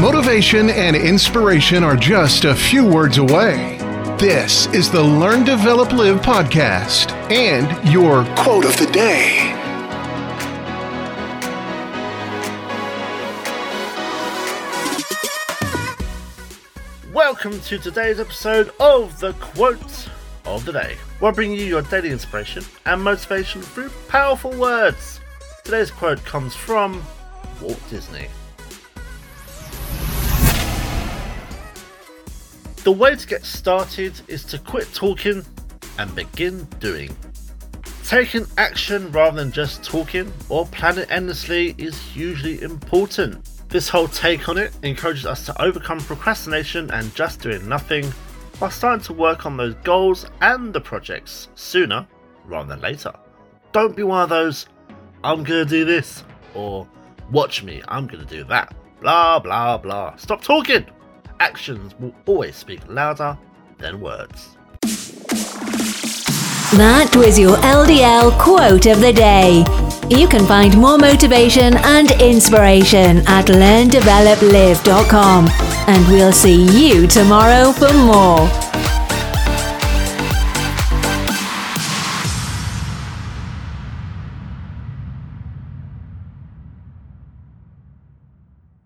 Motivation and inspiration are just a few words away. This is the Learn, Develop, Live podcast and your quote of the day. Welcome to today's episode of the Quote of the Day. We're bringing you your daily inspiration and motivation through powerful words. Today's quote comes from Walt Disney. The way to get started is to quit talking and begin doing. Taking action rather than just talking or planning endlessly is hugely important. This whole take on it encourages us to overcome procrastination and just doing nothing by starting to work on those goals and the projects sooner rather than later. Don't be one of those, I'm gonna do this, or watch me, I'm gonna do that. Blah blah blah. Stop talking! Actions will always speak louder than words. That was your LDL quote of the day. You can find more motivation and inspiration at learndeveloplive.com. And we'll see you tomorrow for more.